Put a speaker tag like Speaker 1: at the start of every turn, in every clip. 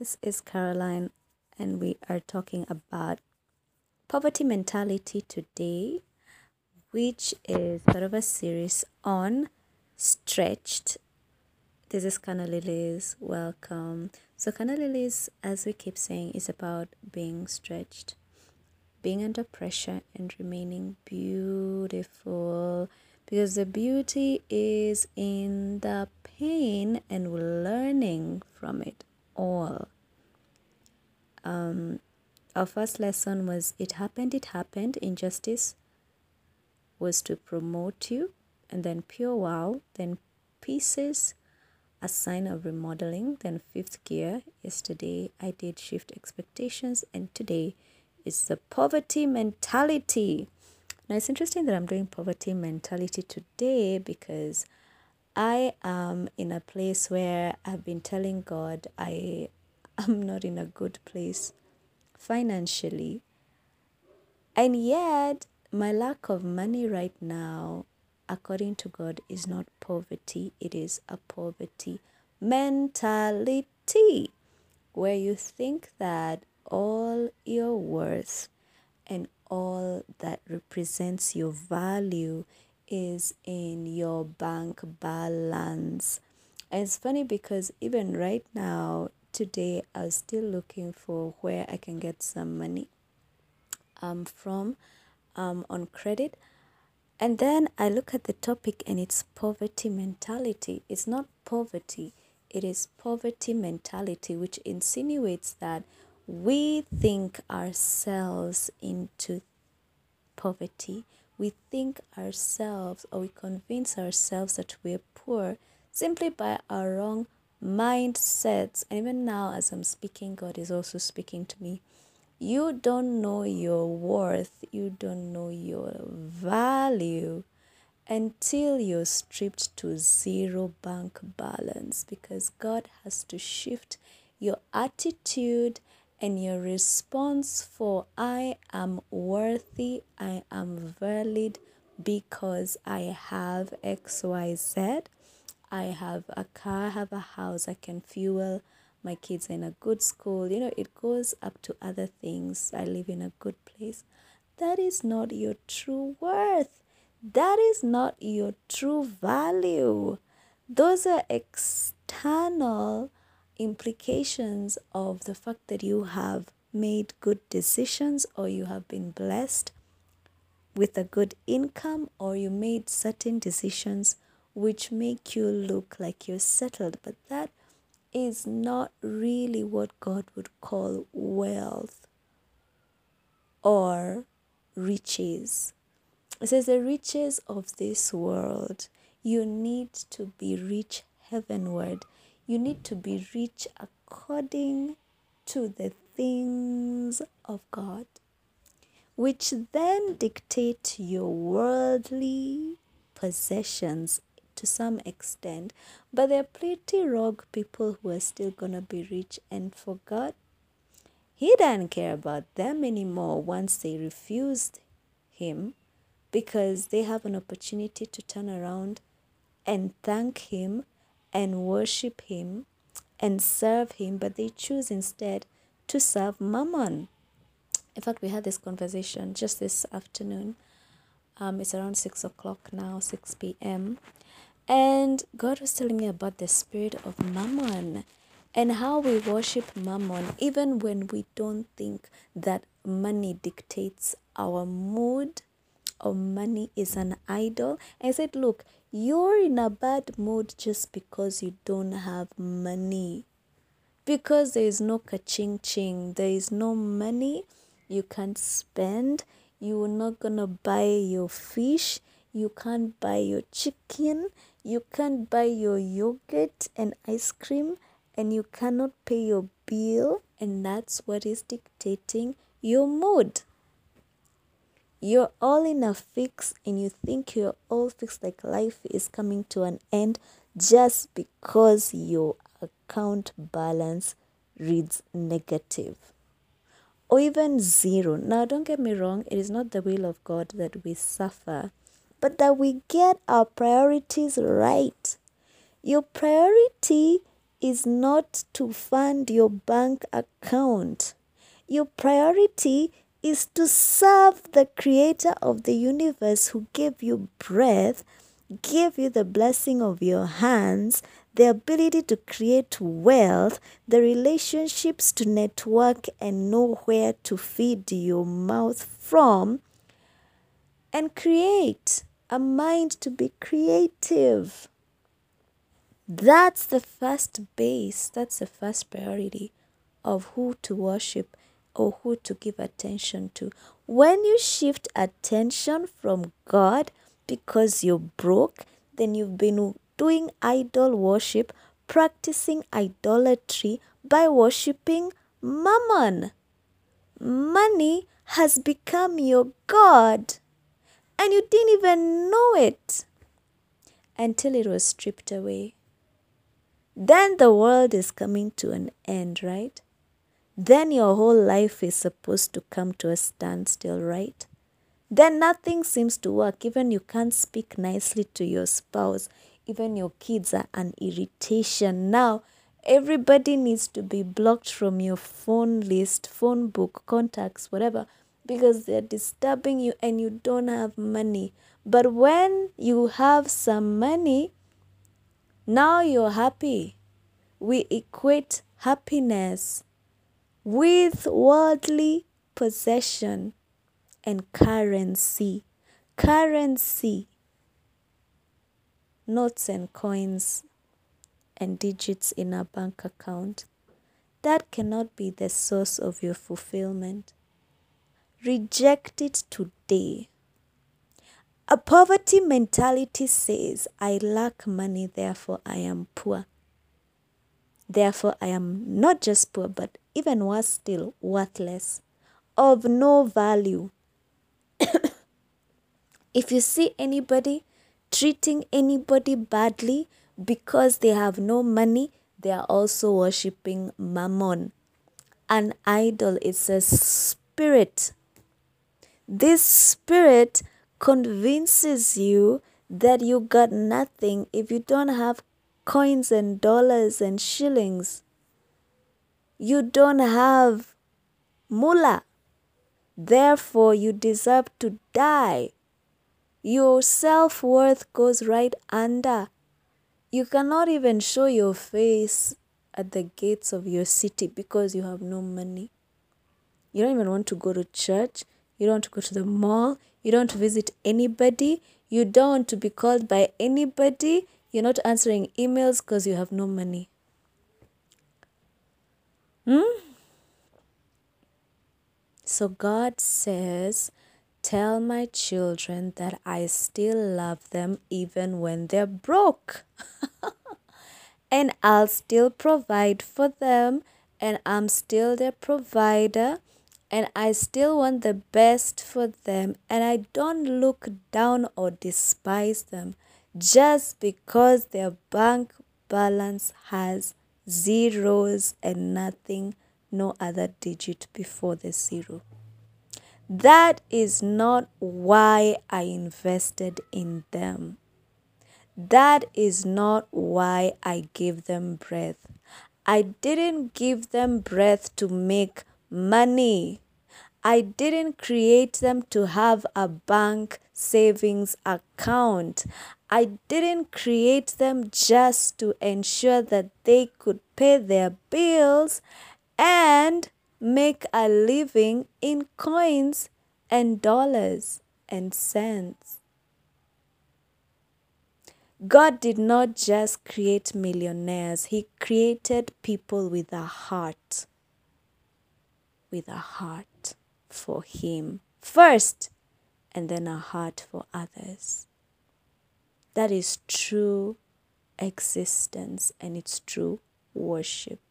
Speaker 1: This is Caroline, and we are talking about poverty mentality today, which is part of a series on stretched. This is Kana Lilies. Welcome. So, Kana Lilies, as we keep saying, is about being stretched, being under pressure, and remaining beautiful because the beauty is in the pain and learning from it all. Um, our first lesson was it happened, it happened. Injustice was to promote you, and then pure wow, then pieces, a sign of remodeling, then fifth gear. Yesterday I did shift expectations, and today is the poverty mentality. Now it's interesting that I'm doing poverty mentality today because I am in a place where I've been telling God I am not in a good place financially. And yet, my lack of money right now, according to God, is not poverty, it is a poverty mentality where you think that all your worth and all that represents your value is in your bank balance. And it's funny because even right now, today, I was still looking for where I can get some money um, from um, on credit. And then I look at the topic and it's poverty mentality. It's not poverty, it is poverty mentality, which insinuates that we think ourselves into poverty. We think ourselves or we convince ourselves that we're poor simply by our wrong mindsets. And even now, as I'm speaking, God is also speaking to me. You don't know your worth, you don't know your value until you're stripped to zero bank balance because God has to shift your attitude and your response for I am worthy, I am valid because I have XYZ. I have a car, I have a house, I can fuel my kids in a good school. You know, it goes up to other things. I live in a good place. That is not your true worth. That is not your true value. Those are external implications of the fact that you have made good decisions or you have been blessed with a good income or you made certain decisions which make you look like you're settled. But that is not really what God would call wealth or riches. It says, The riches of this world, you need to be rich heavenward you need to be rich according to the things of God, which then dictate your worldly possessions to some extent. But there are pretty rogue people who are still going to be rich, and for God, He doesn't care about them anymore once they refused Him because they have an opportunity to turn around and thank Him and worship Him and serve Him, but they choose instead to serve Mammon. In fact, we had this conversation just this afternoon. Um, it's around 6 o'clock now, 6 p.m. And God was telling me about the spirit of Mammon and how we worship Mammon even when we don't think that money dictates our mood or money is an idol. I said, Look, you're in a bad mood just because you don't have money. Because there is no kaching ching, there is no money you can't spend. You're not gonna buy your fish, you can't buy your chicken, you can't buy your yogurt and ice cream, and you cannot pay your bill, and that's what is dictating your mood you're all in a fix and you think you're all fixed like life is coming to an end just because your account balance reads negative or even zero. Now, don't get me wrong, it is not the will of God that we suffer, but that we get our priorities right. Your priority is not to fund your bank account. Your priority is to serve the creator of the universe who gave you breath, gave you the blessing of your hands, the ability to create wealth, the relationships to network and know where to feed your mouth from, and create a mind to be creative. That's the first base, that's the first priority of who to worship or who to give attention to. When you shift attention from God because you're broke, then you've been doing idol worship, practicing idolatry by worshiping mammon. Money has become your God, and you didn't even know it until it was stripped away. Then the world is coming to an end, right? Then your whole life is supposed to come to a standstill, right? Then nothing seems to work. Even you can't speak nicely to your spouse even your kids are an irritation. Now, everybody needs to be blocked from your phone list, phone book, contacts, whatever, because they're disturbing you and you don't have money. But when you have some money, now you're happy. We equate happiness with worldly possession and currency. Currency notes and coins and digits in a bank account. That cannot be the source of your fulfillment. Reject it today. A poverty mentality says, I lack money, therefore I am poor. Therefore, I am not just poor, but even worse still, worthless, of no value. if you see anybody treating anybody badly because they have no money, they are also worshipping mammon. An idol is a spirit. This spirit convinces you that you got nothing if you don't have coins and dollars and shillings. You don't have mullah. Therefore, you deserve to die your self worth goes right under. You cannot even show your face at the gates of your city because you have no money. You don't even want to go to church. You don't want to go to the mall. You don't visit anybody. You don't want to be called by anybody. You're not answering emails because you have no money. Hmm? So God says, Tell my children that I still love them even when they're broke. and I'll still provide for them, and I'm still their provider, and I still want the best for them, and I don't look down or despise them just because their bank balance has zeros and nothing, no other digit before the zero. That is not why I invested in them. That is not why I gave them breath. I didn't give them breath to make money. I didn't create them to have a bank savings account. I didn't create them just to ensure that they could pay their bills and make a living in coins and dollars and cents. God did not just create millionaires, He created people with a heart. With a heart for Him first, and then a heart for others. That is true existence and it's true worship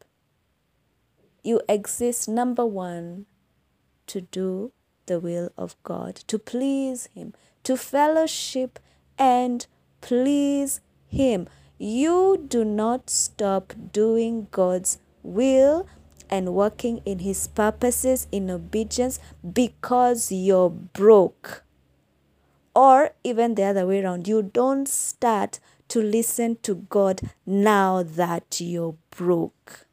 Speaker 1: you exist, number one, to do the will of God, to please Him, to fellowship and please Him. You do not stop doing God's will and working in His purposes in obedience because you're broke. Or even the other way around, you don't start to listen to God now that you're broke.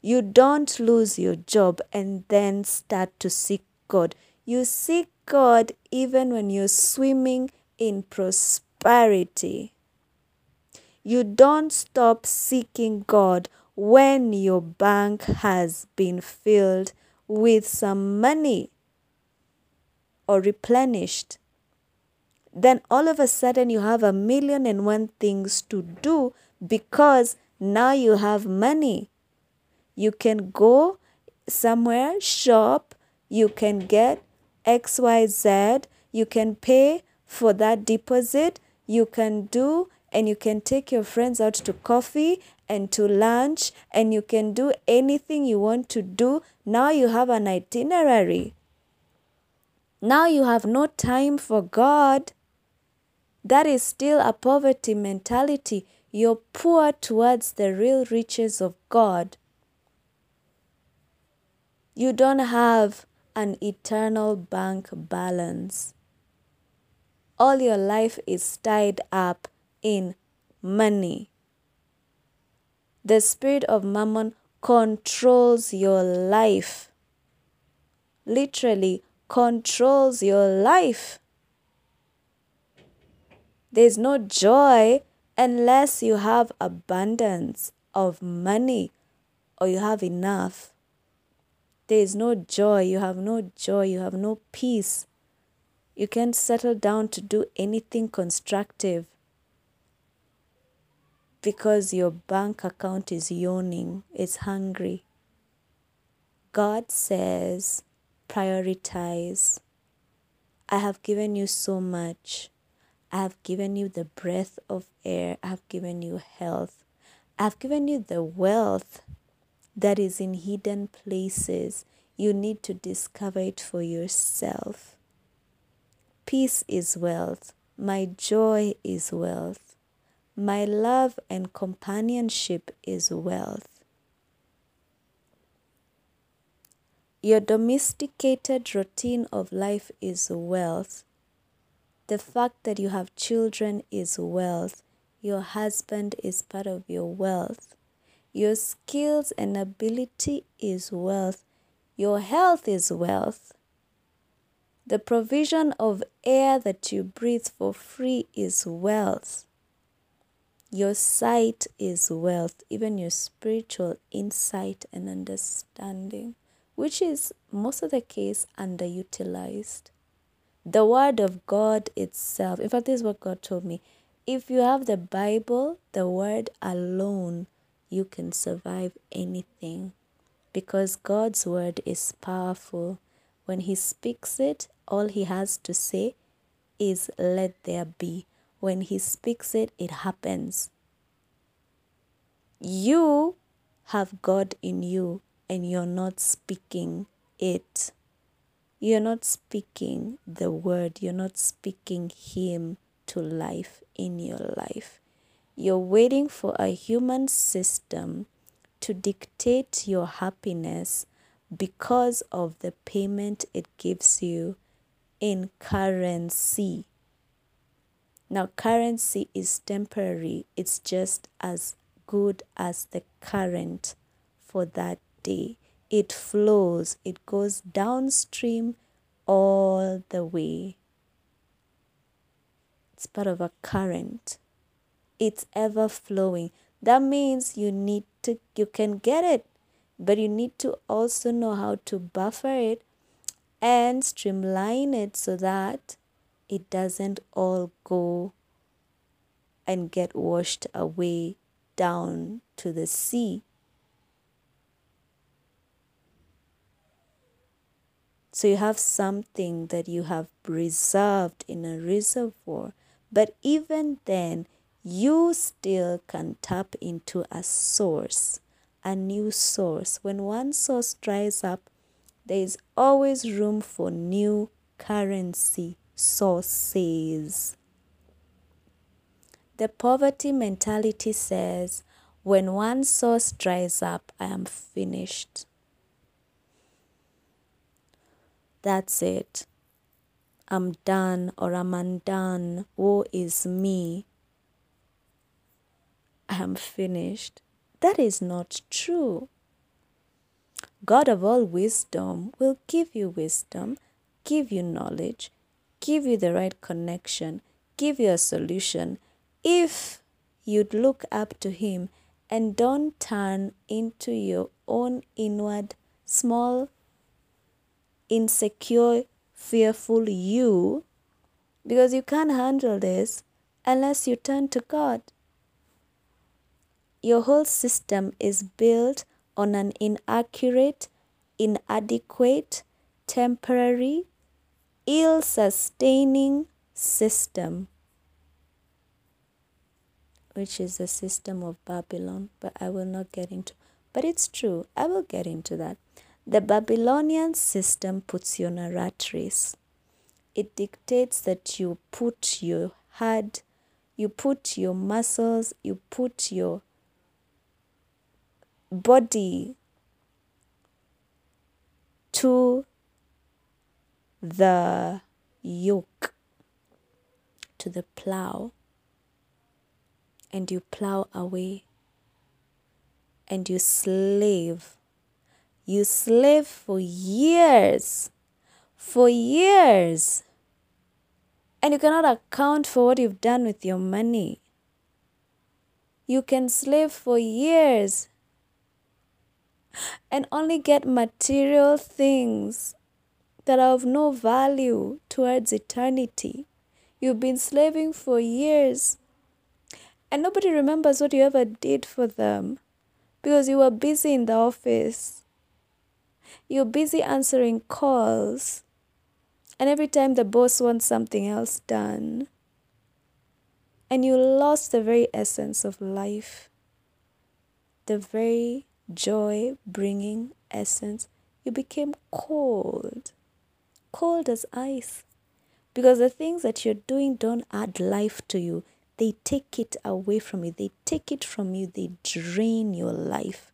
Speaker 1: You don't lose your job and then start to seek God. You seek God even when you're swimming in prosperity. You don't stop seeking God when your bank has been filled with some money or replenished. Then all of a sudden you have a million and one things to do because now you have money. You can go somewhere, shop, you can get XYZ, you can pay for that deposit, you can do and you can take your friends out to coffee and to lunch and you can do anything you want to do. Now you have an itinerary. Now you have no time for God. That is still a poverty mentality. You're poor towards the real riches of God. You don't have an eternal bank balance. All your life is tied up in money. The spirit of mammon controls your life. Literally, controls your life. There's no joy unless you have abundance of money or you have enough. There is no joy. You have no joy. You have no peace. You can't settle down to do anything constructive because your bank account is yawning, it's hungry. God says, prioritize. I have given you so much. I have given you the breath of air. I have given you health. I have given you the wealth that is in hidden places. You need to discover it for yourself. Peace is wealth. My joy is wealth. My love and companionship is wealth. Your domesticated routine of life is wealth. The fact that you have children is wealth. Your husband is part of your wealth. Your skills and ability is wealth. Your health is wealth. The provision of air that you breathe for free is wealth. Your sight is wealth, even your spiritual insight and understanding, which is most of the case underutilized. The Word of God itself, in fact, this is what God told me. If you have the Bible, the Word alone you can survive anything because God's word is powerful. When He speaks it, all He has to say is, Let there be. When He speaks it, it happens. You have God in you and you're not speaking it. You're not speaking the word, you're not speaking Him to life in your life. You're waiting for a human system to dictate your happiness because of the payment it gives you in currency. Now, currency is temporary, it's just as good as the current for that day. It flows, it goes downstream all the way. It's part of a current it's ever flowing. That means you need to, you can get it, but you need to also know how to buffer it and streamline it so that it doesn't all go and get washed away down to the sea. So you have something that you have reserved in a reservoir. But even then, you still can tap into a source, a new source. When one source dries up, there is always room for new currency sources. The poverty mentality says, when one source dries up, I am finished. That's it. I'm done or I'm undone. Woe is me. I am finished. That is not true. God of all wisdom will give you wisdom, give you knowledge, give you the right connection, give you a solution if you'd look up to Him and don't turn into your own inward, small, insecure, fearful you because you can't handle this unless you turn to God. Your whole system is built on an inaccurate, inadequate, temporary, ill sustaining system, which is the system of Babylon. But I will not get into but it's true, I will get into that. The Babylonian system puts you on a rat race. It dictates that you put your head, you put your muscles, you put your body to the yoke, to the plow, and you plow away and you slave. You slave for years, for years, and you cannot account for what you've done with your money. You can slave for years and only get material things that are of no value towards eternity. You've been slaving for years and nobody remembers what you ever did for them because you were busy in the office. You're busy answering calls. And every time the boss wants something else done, and you lost the very essence of life, the very joy bringing essence, you became cold, cold as ice. Because the things that you're doing don't add life to you, they take it away from you, they take it from you, they drain your life,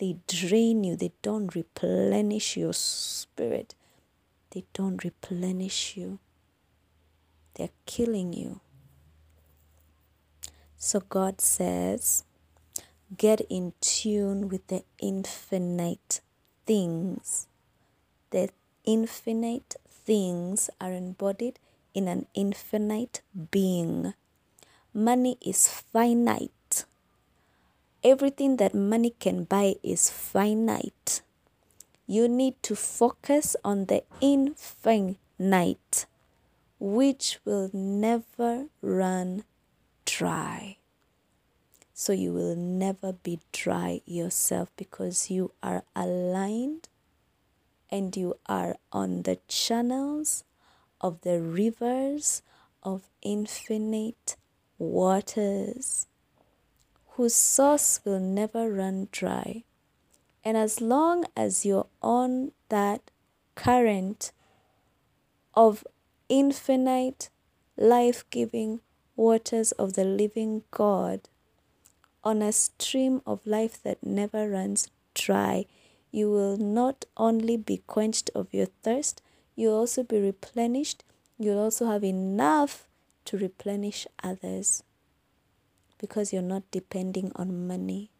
Speaker 1: they drain you, they don't replenish your spirit, they don't replenish you, they're killing you. So God says, get in tune with the infinite things. The infinite things are embodied in an infinite being. Money is finite. Everything that money can buy is finite. You need to focus on the infinite, which will never run dry. So you will never be dry yourself because you are aligned and you are on the channels of the rivers of infinite waters whose source will never run dry. And as long as you're on that current of infinite, life giving waters of the living God, on a stream of life that never runs dry, you will not only be quenched of your thirst, you'll also be replenished. You'll also have enough to replenish others because you're not depending on money,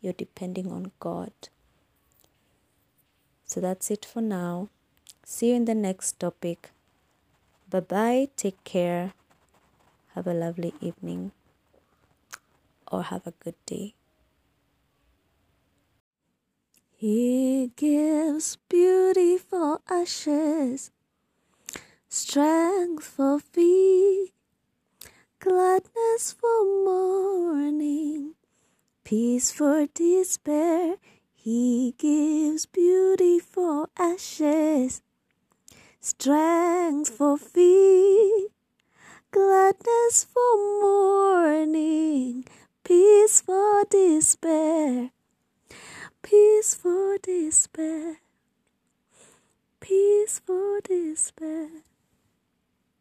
Speaker 1: you're depending on God. So that's it for now. See you in the next topic. Bye bye. Take care. Have a lovely evening or have a good day. He gives beauty for ashes, strength for feet, gladness for mourning, peace for despair. He gives beauty for ashes, strength for feet, gladness for mourning, peace for despair, peace for despair, peace for despair.